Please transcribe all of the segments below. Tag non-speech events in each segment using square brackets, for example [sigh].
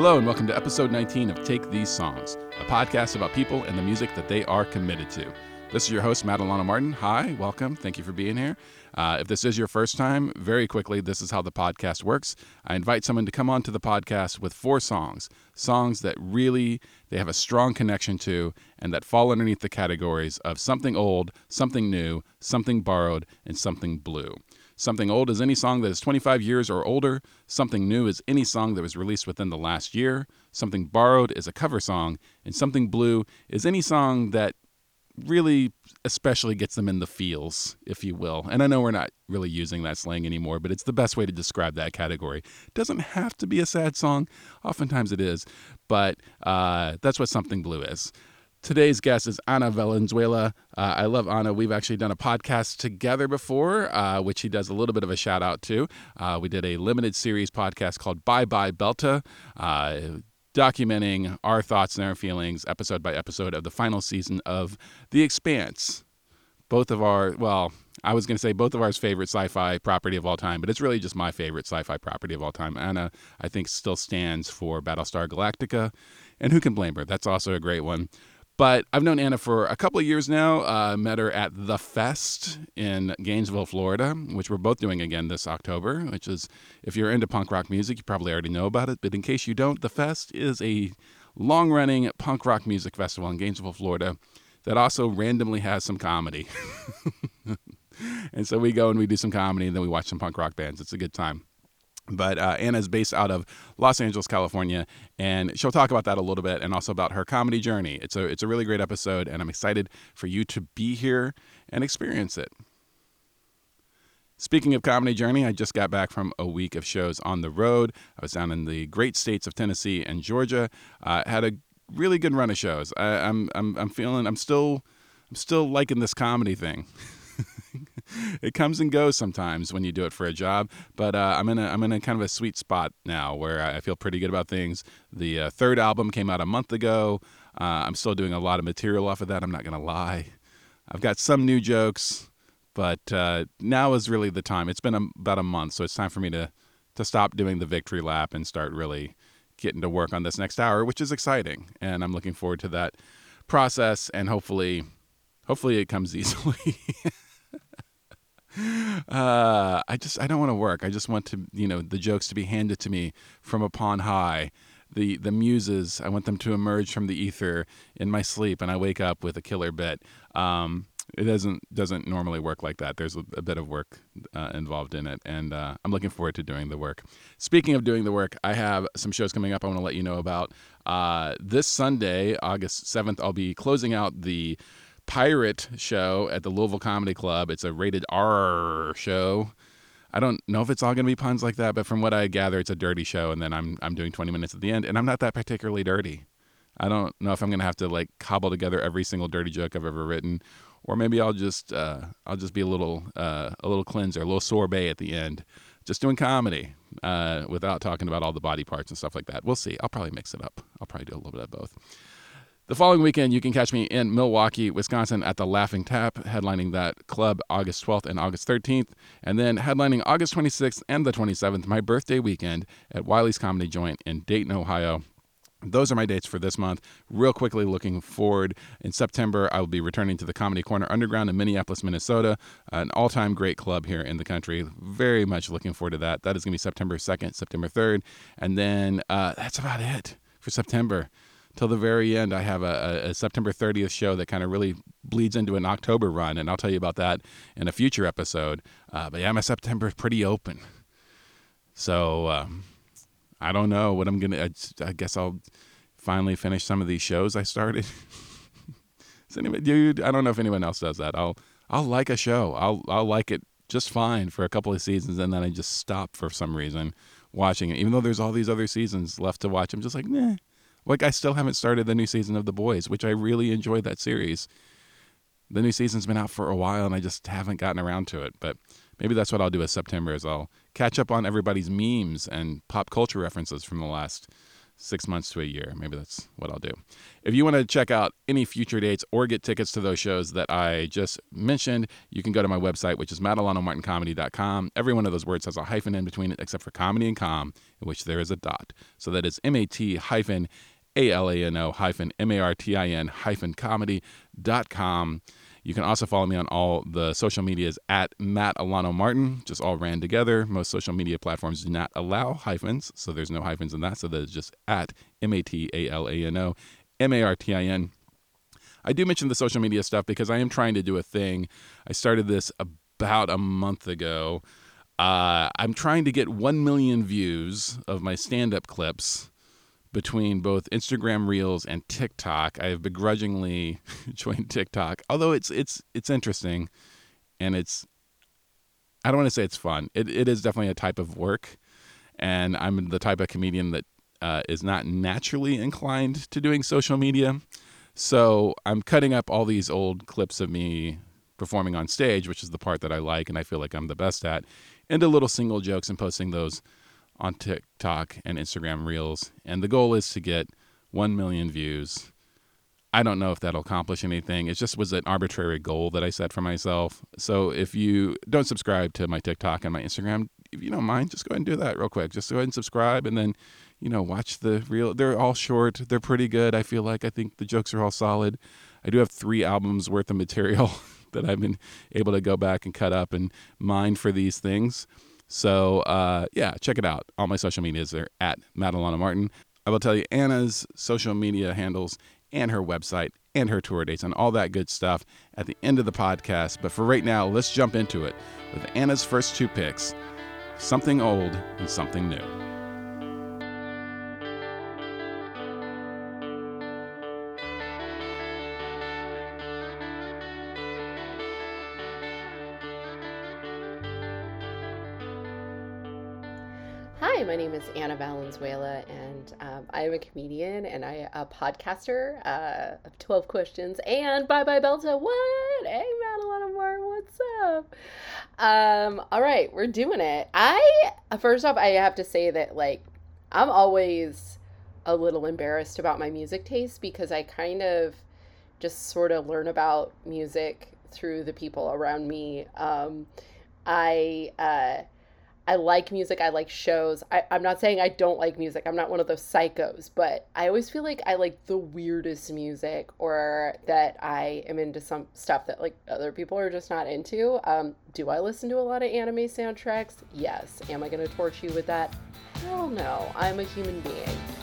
Hello, and welcome to episode 19 of Take These Songs, a podcast about people and the music that they are committed to. This is your host, Matt Alano Martin. Hi, welcome. Thank you for being here. Uh, if this is your first time, very quickly, this is how the podcast works. I invite someone to come onto the podcast with four songs, songs that really they have a strong connection to and that fall underneath the categories of something old, something new, something borrowed, and something blue. Something old is any song that is 25 years or older. Something new is any song that was released within the last year. Something borrowed is a cover song. And something blue is any song that really especially gets them in the feels, if you will. And I know we're not really using that slang anymore, but it's the best way to describe that category. It doesn't have to be a sad song, oftentimes it is, but uh, that's what Something Blue is. Today's guest is Anna Valenzuela. Uh, I love Anna. We've actually done a podcast together before, uh, which he does a little bit of a shout out to. Uh, we did a limited series podcast called Bye Bye Belta, uh, documenting our thoughts and our feelings, episode by episode, of the final season of The Expanse. Both of our, well, I was going to say both of ours favorite sci fi property of all time, but it's really just my favorite sci fi property of all time. Anna, I think, still stands for Battlestar Galactica. And who can blame her? That's also a great one. But I've known Anna for a couple of years now. Uh, met her at The Fest in Gainesville, Florida, which we're both doing again this October, which is, if you're into punk rock music, you probably already know about it. But in case you don't, The Fest is a long running punk rock music festival in Gainesville, Florida, that also randomly has some comedy. [laughs] and so we go and we do some comedy and then we watch some punk rock bands. It's a good time. But uh, is based out of Los Angeles, California, and she'll talk about that a little bit, and also about her comedy journey. It's a it's a really great episode, and I'm excited for you to be here and experience it. Speaking of comedy journey, I just got back from a week of shows on the road. I was down in the great states of Tennessee and Georgia. Uh, had a really good run of shows. I, I'm I'm I'm feeling I'm still I'm still liking this comedy thing. [laughs] [laughs] it comes and goes sometimes when you do it for a job. But uh, I'm in a I'm in a kind of a sweet spot now where I feel pretty good about things. The uh, third album came out a month ago. Uh, I'm still doing a lot of material off of that. I'm not gonna lie. I've got some new jokes, but uh, now is really the time. It's been a, about a month, so it's time for me to to stop doing the victory lap and start really getting to work on this next hour, which is exciting, and I'm looking forward to that process and hopefully hopefully it comes [laughs] easily [laughs] uh, I just I don't want to work. I just want to you know the jokes to be handed to me from upon high. The the muses I want them to emerge from the ether in my sleep, and I wake up with a killer bit. Um, it doesn't doesn't normally work like that. There's a, a bit of work uh, involved in it, and uh, I'm looking forward to doing the work. Speaking of doing the work, I have some shows coming up. I want to let you know about uh, this Sunday, August 7th. I'll be closing out the pirate show at the Louisville Comedy Club. It's a rated R show. I don't know if it's all going to be puns like that, but from what I gather, it's a dirty show, and then I'm I'm doing 20 minutes at the end, and I'm not that particularly dirty. I don't know if I'm going to have to like cobble together every single dirty joke I've ever written, or maybe I'll just uh, I'll just be a little uh, a little cleanser, a little sorbet at the end, just doing comedy uh, without talking about all the body parts and stuff like that. We'll see. I'll probably mix it up. I'll probably do a little bit of both. The following weekend, you can catch me in Milwaukee, Wisconsin at the Laughing Tap, headlining that club August 12th and August 13th, and then headlining August 26th and the 27th, my birthday weekend at Wiley's Comedy Joint in Dayton, Ohio. Those are my dates for this month. Real quickly, looking forward in September, I will be returning to the Comedy Corner Underground in Minneapolis, Minnesota, an all time great club here in the country. Very much looking forward to that. That is going to be September 2nd, September 3rd. And then uh, that's about it for September till the very end, I have a, a September 30th show that kind of really bleeds into an October run, and I'll tell you about that in a future episode. Uh, but yeah, my September is pretty open. So um, I don't know what I'm gonna. I, I, guess I'll finally finish some of these shows I started. [laughs] anybody, dude, I don't know if anyone else does that. I'll I'll like a show. I'll I'll like it just fine for a couple of seasons, and then I just stop for some reason watching it. Even though there's all these other seasons left to watch, I'm just like, nah. Like I still haven't started the new season of The Boys, which I really enjoyed that series. The new season's been out for a while and I just haven't gotten around to it. But maybe that's what I'll do in September is I'll catch up on everybody's memes and pop culture references from the last six months to a year. Maybe that's what I'll do. If you want to check out any future dates or get tickets to those shows that I just mentioned, you can go to my website, which is matalanomartincomedy.com. Every one of those words has a hyphen in between it, except for comedy and com, in which there is a dot. So that is M A T hyphen A L A N O hyphen M A R T I N hyphen comedy.com. You can also follow me on all the social medias at Matt Alano Martin, just all ran together. Most social media platforms do not allow hyphens, so there's no hyphens in that. So that is just at M A T A L A N O M A R T I N. I do mention the social media stuff because I am trying to do a thing. I started this about a month ago. Uh, I'm trying to get 1 million views of my stand up clips between both Instagram Reels and TikTok. I have begrudgingly [laughs] joined TikTok, although it's it's it's interesting, and it's I don't want to say it's fun. It it is definitely a type of work, and I'm the type of comedian that uh, is not naturally inclined to doing social media. So I'm cutting up all these old clips of me performing on stage, which is the part that I like and I feel like I'm the best at, into little single jokes and posting those on TikTok and Instagram Reels. And the goal is to get 1 million views. I don't know if that'll accomplish anything. It just was an arbitrary goal that I set for myself. So if you don't subscribe to my TikTok and my Instagram, if you don't mind, just go ahead and do that real quick. Just go ahead and subscribe and then, you know, watch the real. They're all short. They're pretty good. I feel like I think the jokes are all solid. I do have three albums worth of material [laughs] that I've been able to go back and cut up and mine for these things. So uh, yeah, check it out. All my social medias are at Matt Alano Martin. I will tell you Anna's social media handles and her website and her tour dates and all that good stuff at the end of the podcast. But for right now, let's jump into it with Anna's first two picks something old and something new. Name is Anna Valenzuela, and um, I am a comedian and I a podcaster uh, of Twelve Questions and Bye Bye Belta. What? Hey, Madeline Martin, what's up? Um, all right, we're doing it. I first off, I have to say that like I'm always a little embarrassed about my music taste because I kind of just sort of learn about music through the people around me. Um, I uh, I like music. I like shows. I, I'm not saying I don't like music. I'm not one of those psychos, but I always feel like I like the weirdest music or that I am into some stuff that like other people are just not into. Um, do I listen to a lot of anime soundtracks? Yes. Am I going to torture you with that? Hell no. I'm a human being.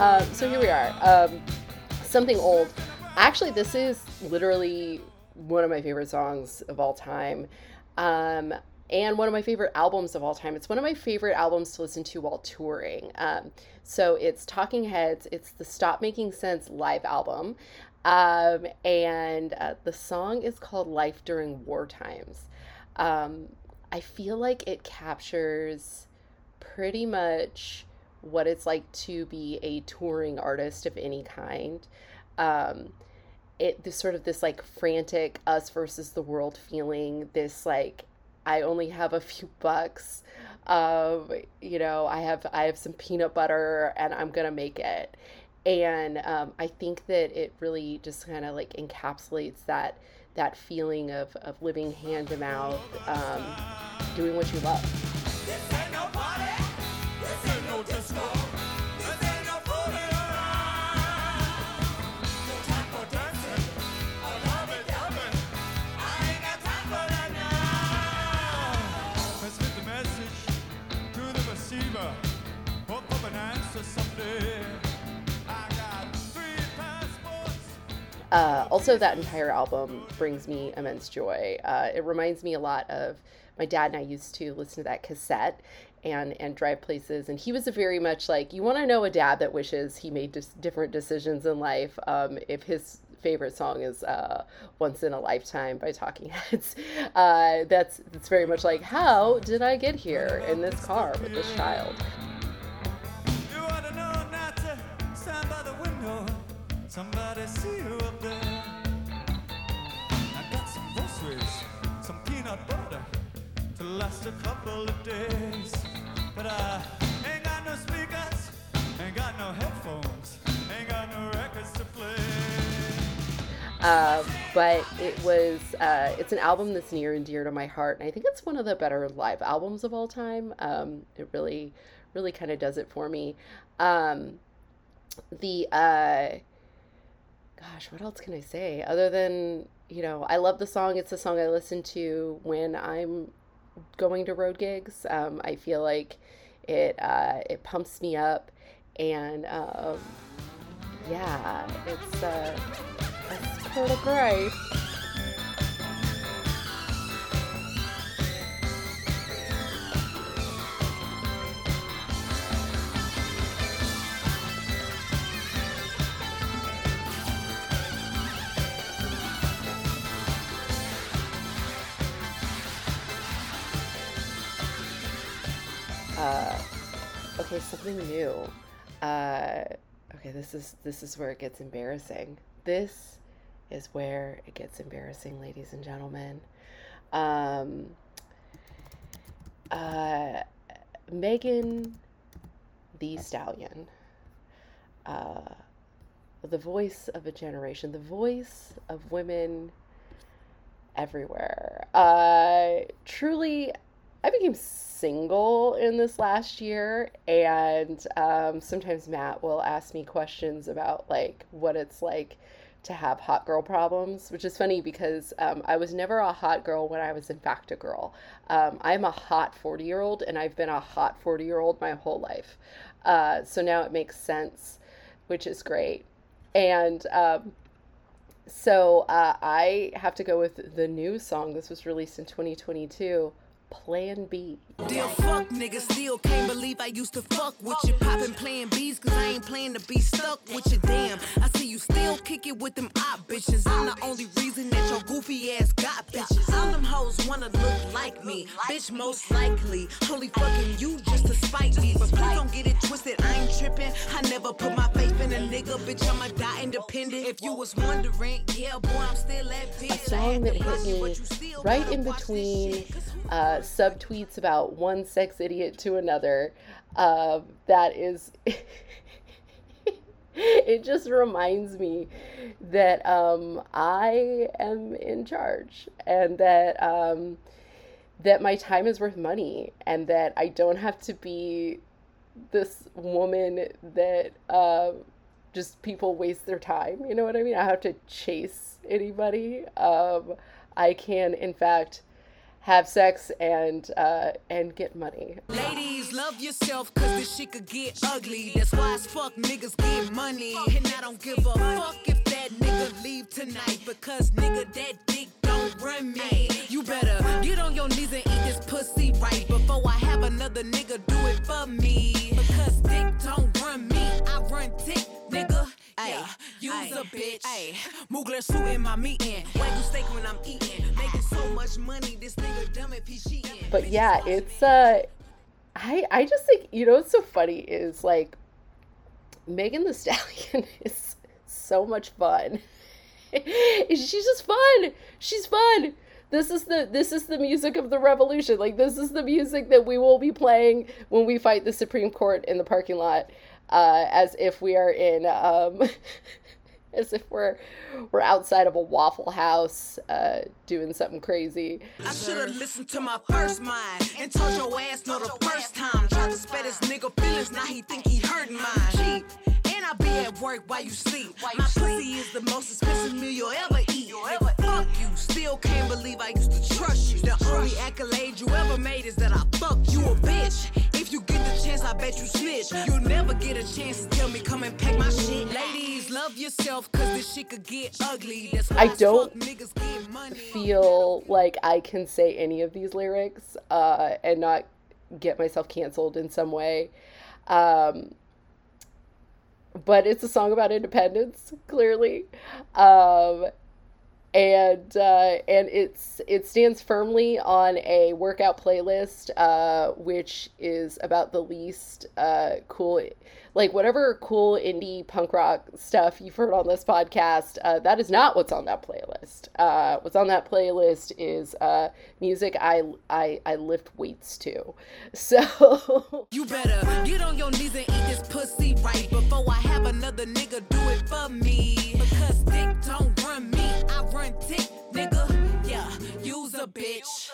Um, so here we are. Um, something old. Actually, this is literally one of my favorite songs of all time. Um, and one of my favorite albums of all time. It's one of my favorite albums to listen to while touring. Um, so it's Talking Heads. It's the Stop Making Sense live album. Um, and uh, the song is called Life During War Times. Um, I feel like it captures pretty much what it's like to be a touring artist of any kind. Um, it this sort of this like frantic us versus the world feeling. This like I only have a [laughs] few bucks. Um, you know, I have I have some peanut butter and I'm gonna make it. And um, I think that it really just kind of like encapsulates that that feeling of, of living hand to mouth, um, doing what you love. Uh, also, that entire album brings me immense joy. Uh, it reminds me a lot of my dad and I used to listen to that cassette and and drive places. And he was a very much like you want to know a dad that wishes he made just different decisions in life. Um, if his favorite song is uh, "Once in a Lifetime" by Talking Heads. Uh, that's that's very much like, how did I get here in this car with this child? Somebody see you up there. I got some groceries, some peanut butter to last a couple of days. But I ain't got no speakers, ain't got no headphones, ain't got no records to play. Uh, but it was uh, it's an album that's near and dear to my heart and i think it's one of the better live albums of all time um, it really really kind of does it for me um, the uh, gosh, what else can I say other than, you know, I love the song. It's a song I listen to when I'm going to road gigs. Um, I feel like it uh, it pumps me up, and um, yeah, it's uh, it's kind of great. Okay, something new. Uh, okay, this is this is where it gets embarrassing. This is where it gets embarrassing, ladies and gentlemen. Um, uh, Megan Thee Stallion, uh, the voice of a generation, the voice of women everywhere. Uh, truly, I became single in this last year, and um, sometimes Matt will ask me questions about like what it's like to have hot girl problems, which is funny because um, I was never a hot girl when I was in fact a girl. Um, I'm a hot 40 year old, and I've been a hot 40 year old my whole life. Uh, so now it makes sense, which is great. And um, so uh, I have to go with the new song. This was released in 2022 Plan B. Deal fuck nigga, still can't believe I used to fuck with you. Poppin' playing B's cause I ain't playing to be stuck with you. Damn, I see you still kick it with them op bitches. I'm the only reason that your goofy ass got bitches. All them hoes wanna look like me. Bitch, most likely. Only fucking you just to spite me. But please don't get it twisted, I ain't trippin'. I never put my faith in a nigga, bitch. I'ma die independent. If you was wondering, yeah, boy, I'm still that bitch. A song that hit me right in between uh, subtweets about one sex idiot to another. Uh, that is. [laughs] it just reminds me that um, I am in charge and that um, that my time is worth money and that I don't have to be this woman that uh, just people waste their time. You know what I mean? I have to chase anybody. Um, I can, in fact, have sex and uh, and get money. Ladies, love yourself cause this shit could get ugly. That's why as fuck niggas get money. And I don't give a fuck if that nigga leave tonight because nigga that dick don't run me. You better get on your knees and eat this pussy right before I have another nigga do it for me. Because dick don't run me, I run dick, nigga. Ay, yeah, you's a bitch. Ay, Mugler suit in my meeting. Wagyu steak when I'm eating. Making so much money, this nigga dumb if he cheating. But yeah, it's uh I I just think you know what's so funny is like Megan Thee Stallion [laughs] is so much fun. [laughs] She's just fun. She's fun. This is the this is the music of the revolution. Like this is the music that we will be playing when we fight the Supreme Court in the parking lot uh, as if we are in um, [laughs] as if we're we're outside of a waffle house uh, doing something crazy. I should have listened to my first mind and told your ass no the first time. Tried to spare this nigga feelings, now he think he hurt mine. Cheap. And I be at work while you sleep. My pussy is the most expensive meal you'll ever eat. Nigga, fuck you. Still can't believe I used to trust you. The only accolade you ever made is that I fucked you a bitch. Chance, I bet you snitch. You'll never get a chance to tell me come and pack my shit. Ladies, love yourself, cause this shit could get ugly. I don't feel like I can say any of these lyrics uh, and not get myself canceled in some way. Um, but it's a song about independence, clearly. Um, and uh, and it's it stands firmly on a workout playlist, uh, which is about the least uh, cool, like whatever cool indie punk rock stuff you've heard on this podcast. Uh, that is not what's on that playlist. Uh, what's on that playlist is uh, music I, I I lift weights to. [laughs] So you better get on your knees and eat this pussy right before I have another nigga do it for me. Because dick don't run dick, nigga. Yeah, use a bitch.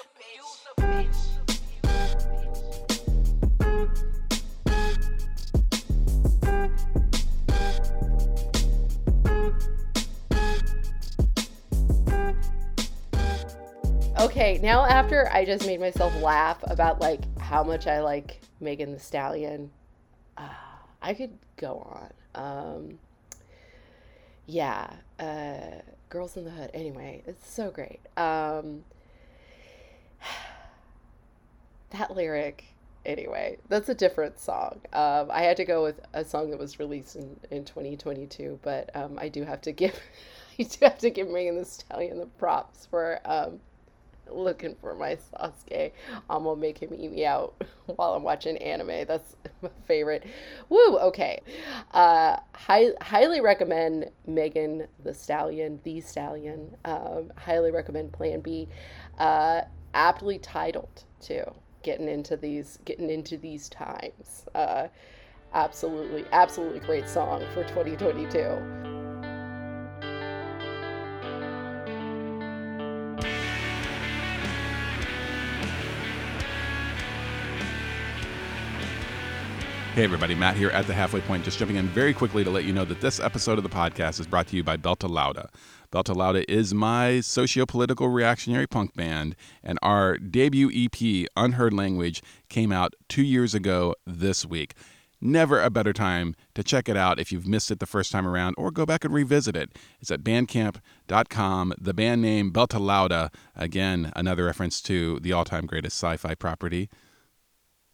Okay, now after I just made myself laugh about like how much I like Megan Thee Stallion, uh, I could go on. Um, yeah, uh, Girls in the Hood. Anyway, it's so great. Um, [sighs] that lyric, anyway, that's a different song. Um, I had to go with a song that was released in, in 2022, but um, I do have to give, [laughs] I do have to give Megan Thee Stallion the props for um, looking for my Sasuke. I'm gonna make him eat me out [laughs] while I'm watching anime. That's [laughs] my favorite. Woo, okay. Uh, high, highly recommend Megan Thee Stallion, the Stallion. Um, highly recommend Plan B. Uh, aptly titled too. Getting into these, getting into these times. Uh, absolutely, absolutely great song for 2022. Hey, everybody, Matt here at the halfway point, just jumping in very quickly to let you know that this episode of the podcast is brought to you by Belta Lowda. Belta Lowda is my socio political reactionary punk band, and our debut EP, Unheard Language, came out two years ago this week. Never a better time to check it out if you've missed it the first time around or go back and revisit it. It's at bandcamp.com. The band name Belta Lowda, again, another reference to the all time greatest sci fi property,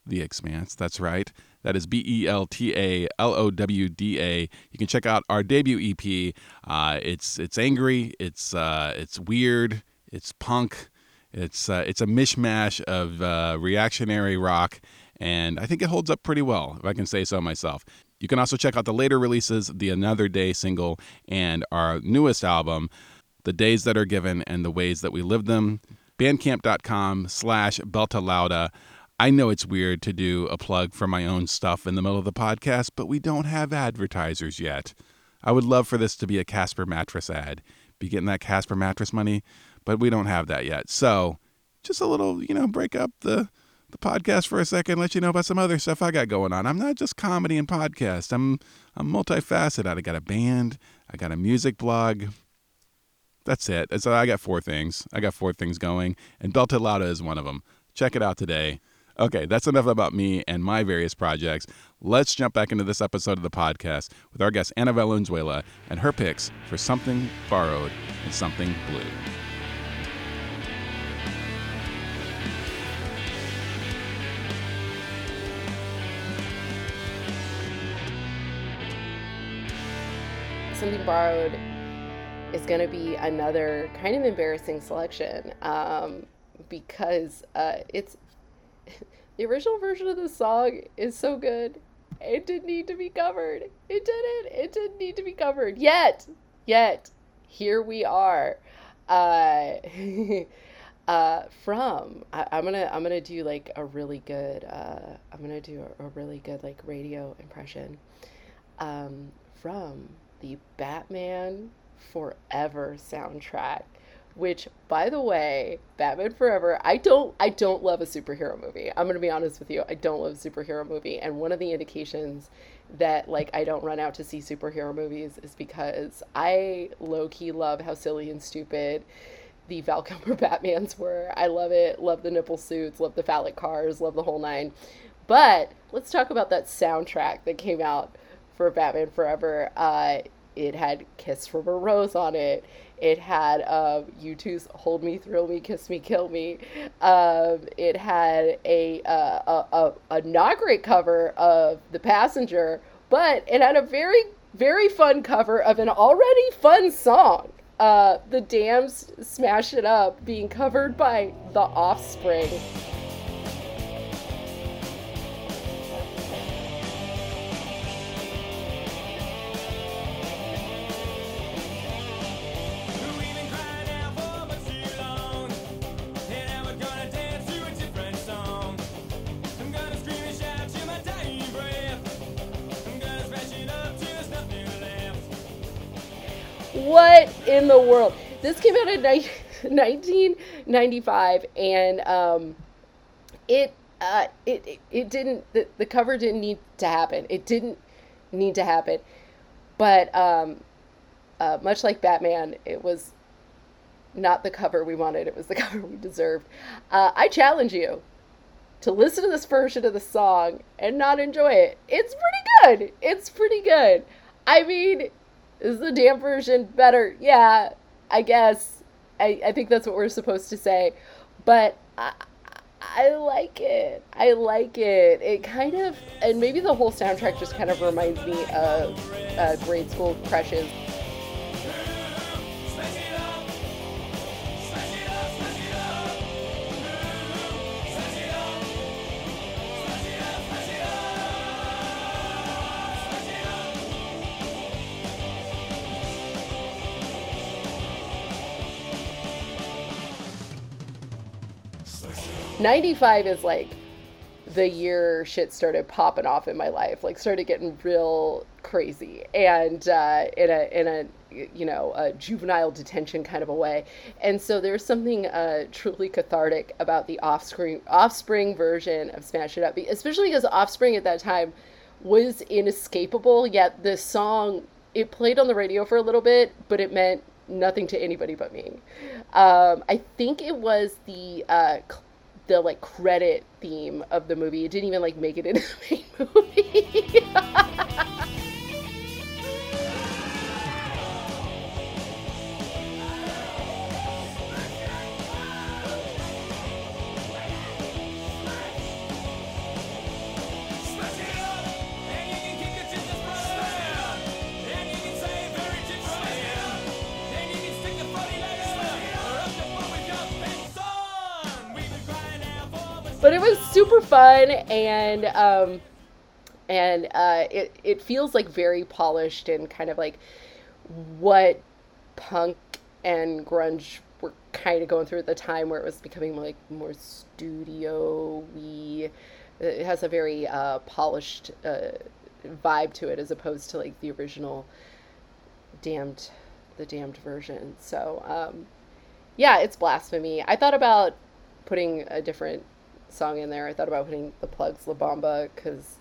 The Expanse. That's right. That is B E L T A L O W D A. You can check out our debut EP. Uh, it's it's angry. It's uh, it's weird. It's punk. It's uh, it's a mishmash of uh, reactionary rock, and I think it holds up pretty well, if I can say so myself. You can also check out the later releases, the Another Day single, and our newest album, The Days That Are Given and the Ways That We Live Them. Bandcamp.com slash Belta Lowda. I know it's weird to do a plug for my own stuff in the middle of the podcast, but we don't have advertisers yet. I would love for this to be a Casper mattress ad. Be getting that Casper mattress money, but we don't have that yet. So, just a little, you know, break up the the podcast for a second, let you know about some other stuff I got going on. I'm not just comedy and podcast. I'm I'm multifaceted. I got a band, I got a music blog. That's it. So I got four things. I got four things going, and Belta Lowda is one of them. Check it out today. Okay, that's enough about me and my various projects. Let's jump back into this episode of the podcast with our guest Anna Valenzuela and her picks for Something Borrowed and Something Blue. Something Borrowed is going to be another kind of embarrassing selection um, because uh, it's [laughs] the original version of the song is so good. It didn't need to be covered. It didn't. It didn't need to be covered yet. Yet, here we are. Uh, [laughs] uh, from I, am gonna I'm gonna do like a really good uh, I'm gonna do a, a really good like radio impression um, from the Batman Forever soundtrack which by the way batman forever i don't i don't love a superhero movie. I'm gonna be honest with you i don't love a superhero movie. And one of the indications that like i don't run out to see superhero movies is because i low-key love how silly and stupid the val kilmer [laughs] batmans were. I love it love the nipple suits love the phallic cars love the whole nine. But let's talk about that soundtrack that came out for batman forever. Uh, it had kiss from a rose on it it had um, U2's "Hold Me, Thrill Me, Kiss Me, Kill Me." Um, it had a, uh, a, a a not great cover of "The Passenger," but it had a very, very fun cover of an already fun song. Uh, the Damned Smash It Up being covered by The Offspring. What in the world? This came out in 1995, [laughs] and um, it, uh, it, it it didn't the, the cover didn't need to happen. It didn't need to happen, but um, uh, much like Batman, it was not the cover we wanted. It was the [laughs] cover we deserved. Uh, I challenge you to listen to this version of the song and not enjoy it. It's pretty good. It's pretty good. I mean, is the damn version better? Yeah, I guess. I, I think that's what we're supposed to say. But I, I like it. I like it. It kind of, and maybe the whole soundtrack just kind of reminds me of uh, grade school crushes. 95 is like the year shit started popping off in my life, like started getting real crazy and uh, in a in a you know a juvenile detention kind of a way. And so there's something uh, truly cathartic about the offspring offspring version of Smash It Up, especially because Offspring at that time was inescapable. Yet this song it played on the radio for a little bit, but it meant nothing to anybody but me. Um, I think it was the uh, the like credit theme of the movie. It didn't even like make it into the main [laughs] movie. [laughs] but it was super fun and um, and uh, it it feels like very polished and kind of like what punk and grunge were kind of going through at the time where it was becoming like more studio-y. It has a very uh, polished uh, vibe to it as opposed to like the original damned the damned version. So um, yeah, it's blasphemy. I thought about putting a different song in there. I thought about putting the Plugz' La Bamba because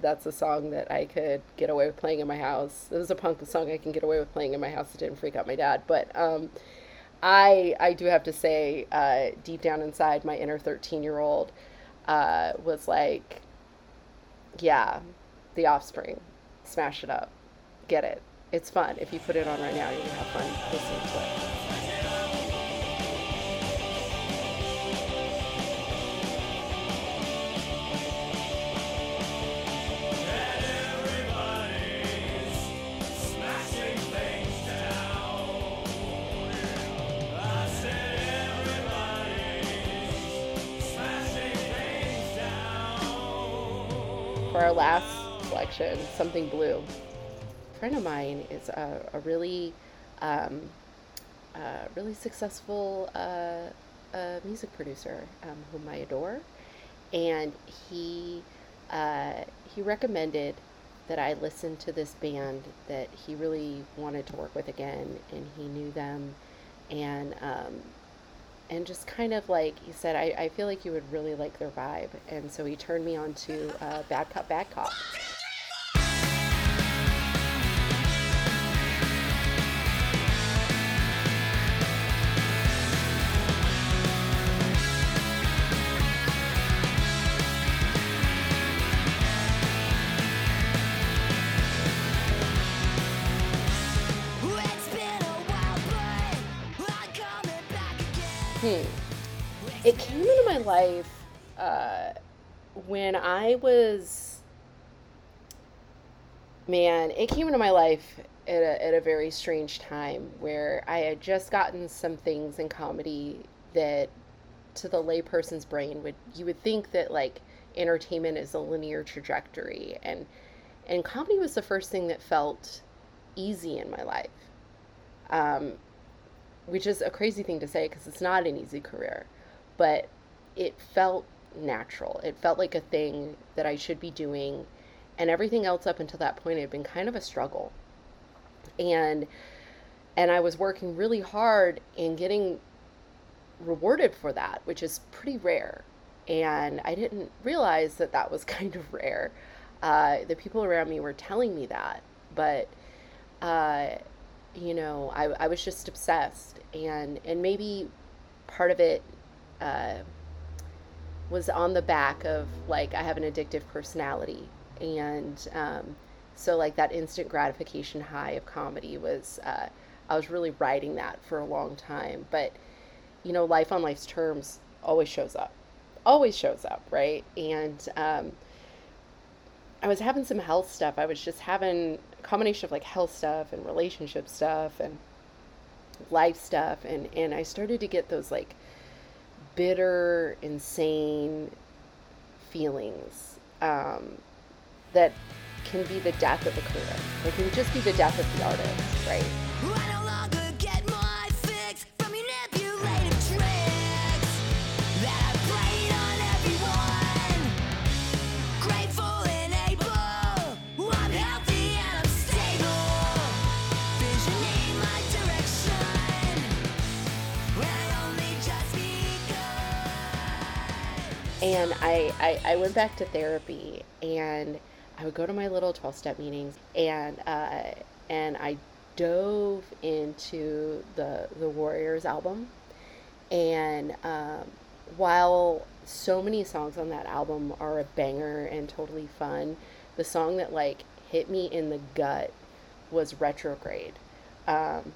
that's a song that I could get away with playing in my house. It was a punk song I can get away with playing in my house that didn't freak out my dad. But um, I I do have to say, uh, deep down inside, my inner 13 year old uh, was like, yeah, The Offspring, smash it up, get it. It's fun. If you put it on right now, you're gonna have fun listening to it. For our last selection, Something Blue. A friend of mine is a, a really, um, uh, really successful uh, uh, music producer um, whom I adore, and he uh, he recommended that I listen to this band that he really wanted to work with again, and he knew them, and um, and just kind of like he said, I, I feel like you would really like their vibe. And so he turned me on to uh, Bad Cop, Bad Cop. It came into my life uh, when I was man, it came into my life at a, at a very strange time where I had just gotten some things in comedy that to the layperson's brain would you would think that like entertainment is a linear trajectory and and comedy was the first thing that felt easy in my life. Um, which is a crazy thing to say because it's not an easy career but it felt natural. It felt like a thing that i should be doing and everything else up until that point had been kind of a struggle. And and i was working really hard and getting rewarded for that which is pretty rare. And i didn't realize that that was [laughs] kind of rare. Uh, the people around me were telling me that but uh, you know I, I was just obsessed. And and maybe part of it uh, was on the back of like i have an addictive personality. And um, so like that instant gratification high of comedy was uh, i was really riding that for a long time. But you know life on life's terms always shows up. Always shows up right? And um, i was having some health stuff. I was just having combination of like health stuff and relationship stuff and life stuff and and i started to get those like bitter insane feelings um, that can be the death of a career. It can just be the death of the artist, right? And I, I, I went back to therapy and I would go to my little 12 step meetings and uh, and I dove into the the Warriors album. And um, while so many songs on that album are a banger and totally fun, the song that like hit me in the gut was Retrograde, um,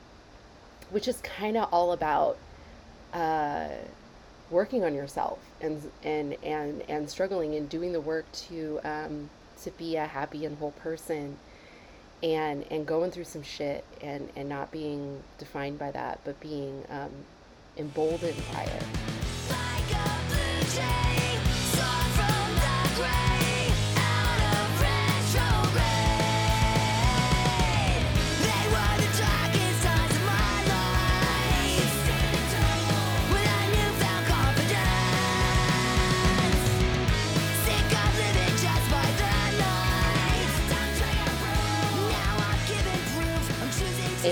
which is kind of all about uh, working on yourself and and and and struggling and doing the work to um, to be a happy and whole person and and going through some shit and and not being defined by that but being um, emboldened by it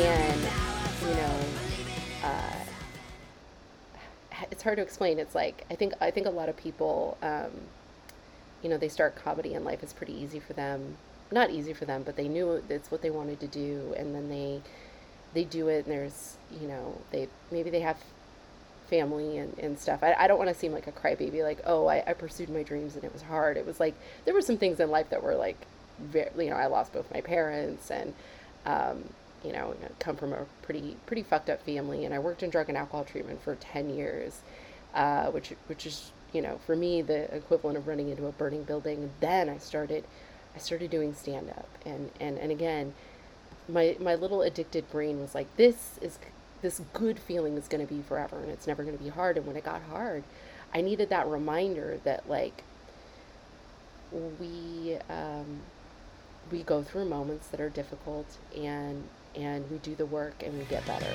and you know uh, it's hard to explain. It's like i think i think a lot of people um, you know they start comedy and life is pretty easy for them not easy for them but they knew it's what they wanted to do and then they they do it and there's you know they maybe they have family and, and stuff. I, I don't want to seem like a crybaby like oh I, I pursued my dreams and it was hard. It was like there were some things in life that were like very, you know i lost both my parents and um, you know come from a pretty pretty fucked up family. And i worked in drug and alcohol treatment for 10 years uh, which which is you know for me the equivalent of running into a burning building. Then i started i started doing stand up and and and again my my little addicted brain was like this is this good feeling is going to be forever and it's never going to be hard. And when it got hard i needed that reminder that like we um, we go through moments that are difficult and and we do the work and we get better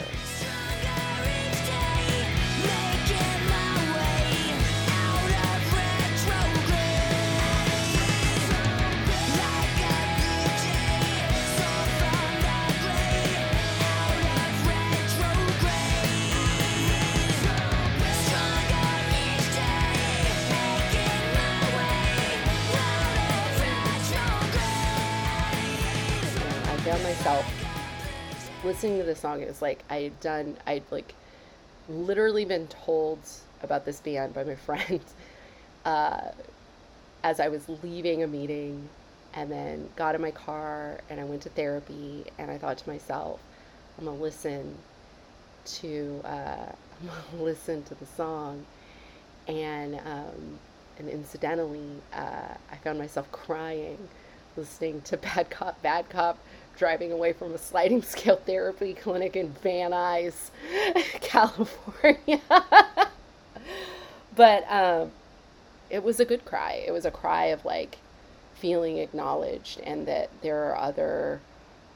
listening to this song. It was like I had done, I'd like literally been told about this band by my [laughs] friend uh, as I was leaving a meeting, and then got in my car and I went to therapy. And I thought to myself, I'm gonna listen to uh, [laughs] I'm gonna listen to the song, and um, and incidentally, uh, I found myself [laughs] crying listening to Bad Cop, Bad Cop, driving away from a sliding [laughs] scale therapy clinic in Van Nuys, [laughs] California. but um, it was a good cry. It was a cry of like feeling acknowledged and that there are other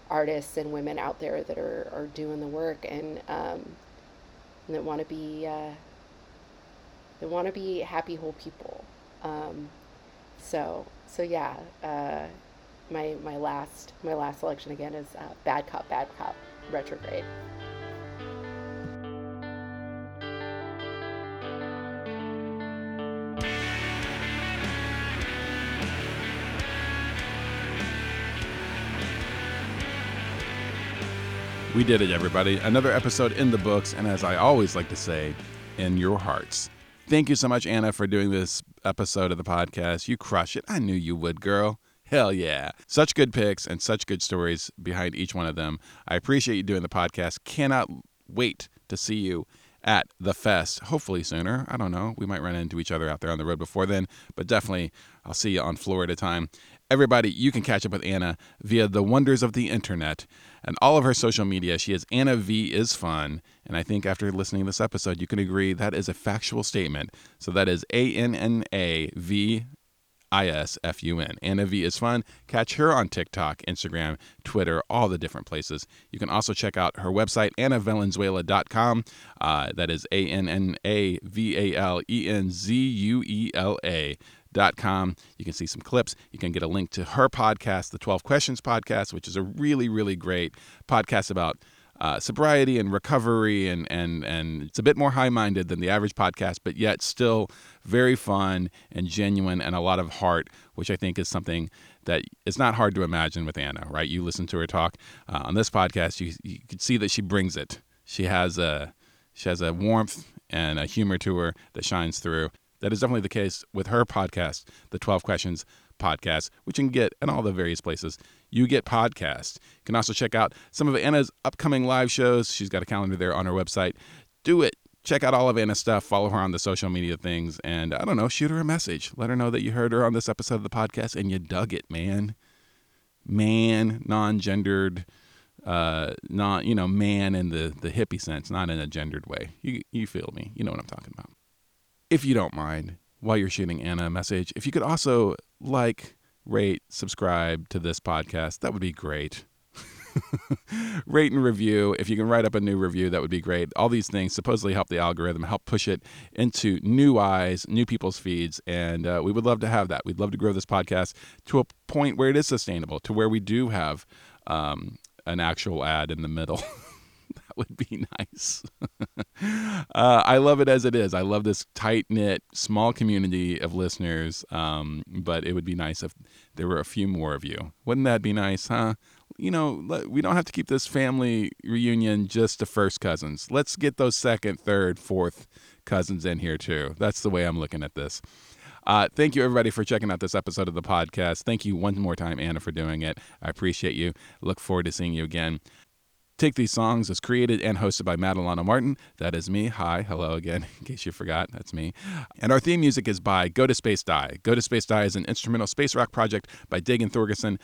artists and women out there that are, are doing the work and, um, that want to be uh, that want to be happy whole people. Um, so so yeah, uh, my my last my last selection again is uh, Bad Cop, Bad Cop, Retrograde. We did it, everybody. Another episode in the books, and as I always like to say, in your hearts. Thank you so much, Anna, for doing this episode of the podcast. You crush it. I knew you would, girl. Hell yeah. Such good picks and such good stories behind each one of them. I appreciate you doing the podcast. Cannot wait to see you at the fest, hopefully sooner. I don't know. We might run into each other out there on the road before then, but definitely I'll see you on Florida time. Everybody, you can catch up with Anna via the wonders of the internet and all of her social media. She is Anna V is fun, and I think after listening to this episode, you can agree that is a factual statement. So that is A N N A V I S F U N. Anna V is fun. Catch her on TikTok, Instagram, Twitter, all the different places. You can also check out her website, annavalenzuela.com. Uh, that is A N N A V A L E N Z U E L A. Dot Com. You can see some clips. You can get a link to her podcast, the 12 Questions podcast, which is a really, really great podcast about uh, sobriety and recovery, and and and it's a bit more high-minded than the average podcast, but yet still very fun and genuine and a lot of heart, which I think is something that it's not hard to imagine with Anna. Right? You listen to her talk uh, on this podcast, you you can see that she brings it. She has a she has a warmth and a humor to her that shines through. That is definitely the case with her podcast, the 12 Questions podcast, which you can get in all the various places you get podcasts. You can also check out some of Anna's upcoming live shows. She's got a calendar there on her website. Do it. Check out all of Anna's stuff. Follow her on the social media things. And I don't know, shoot her a message. Let her know that you heard her on this episode of the podcast and you dug it, man. Man, non gendered, uh, not, you know, man in the, the hippie sense, not in a gendered way. You, you feel me. You know what I'm talking about if you don't mind, while you're shooting Anna a message, if you could also like, rate, subscribe to this podcast, that would be great. [laughs] rate and review. If you can write up a new review, that would be great. All these things supposedly help the algorithm, help push it into new eyes, new people's feeds. And uh, we would love to have that. We'd love to grow this podcast to a point where it is sustainable, to where we do have um, an actual ad in the middle. [laughs] [laughs] would be nice. [laughs] uh, I love it as it is. I love this tight knit, small community of listeners. Um, but it would be nice if there were a few more of you. Wouldn't that be nice, huh? You know, we don't have to keep this family reunion just to first cousins. Let's get those second, third, fourth cousins in here too. That's the way I'm looking at this. Uh, thank you, everybody, for checking out this episode of the podcast. Thank you one more time, Anna, for doing it. I appreciate you. Look forward to seeing you again. Take These Songs is created and hosted by Matt Alano Martin. That is me. Hi, hello again, [laughs] in case you forgot. That's me. And our theme music is by Go to Space Die. Go to Space Die is an instrumental space rock project by Dagan Thorgerson.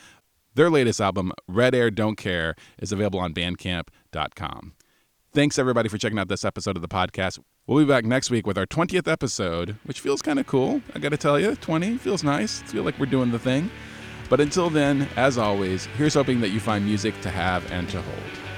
Their latest album, Red Air Don't Care, is available on bandcamp.com. Thanks, everybody, for checking out this episode of the podcast. We'll be back next week with our 20th episode, which feels kind of cool. I got to tell you, 20 feels nice. I feel like we're doing the thing. But until then, as always, here's hoping that you find music to have and to hold.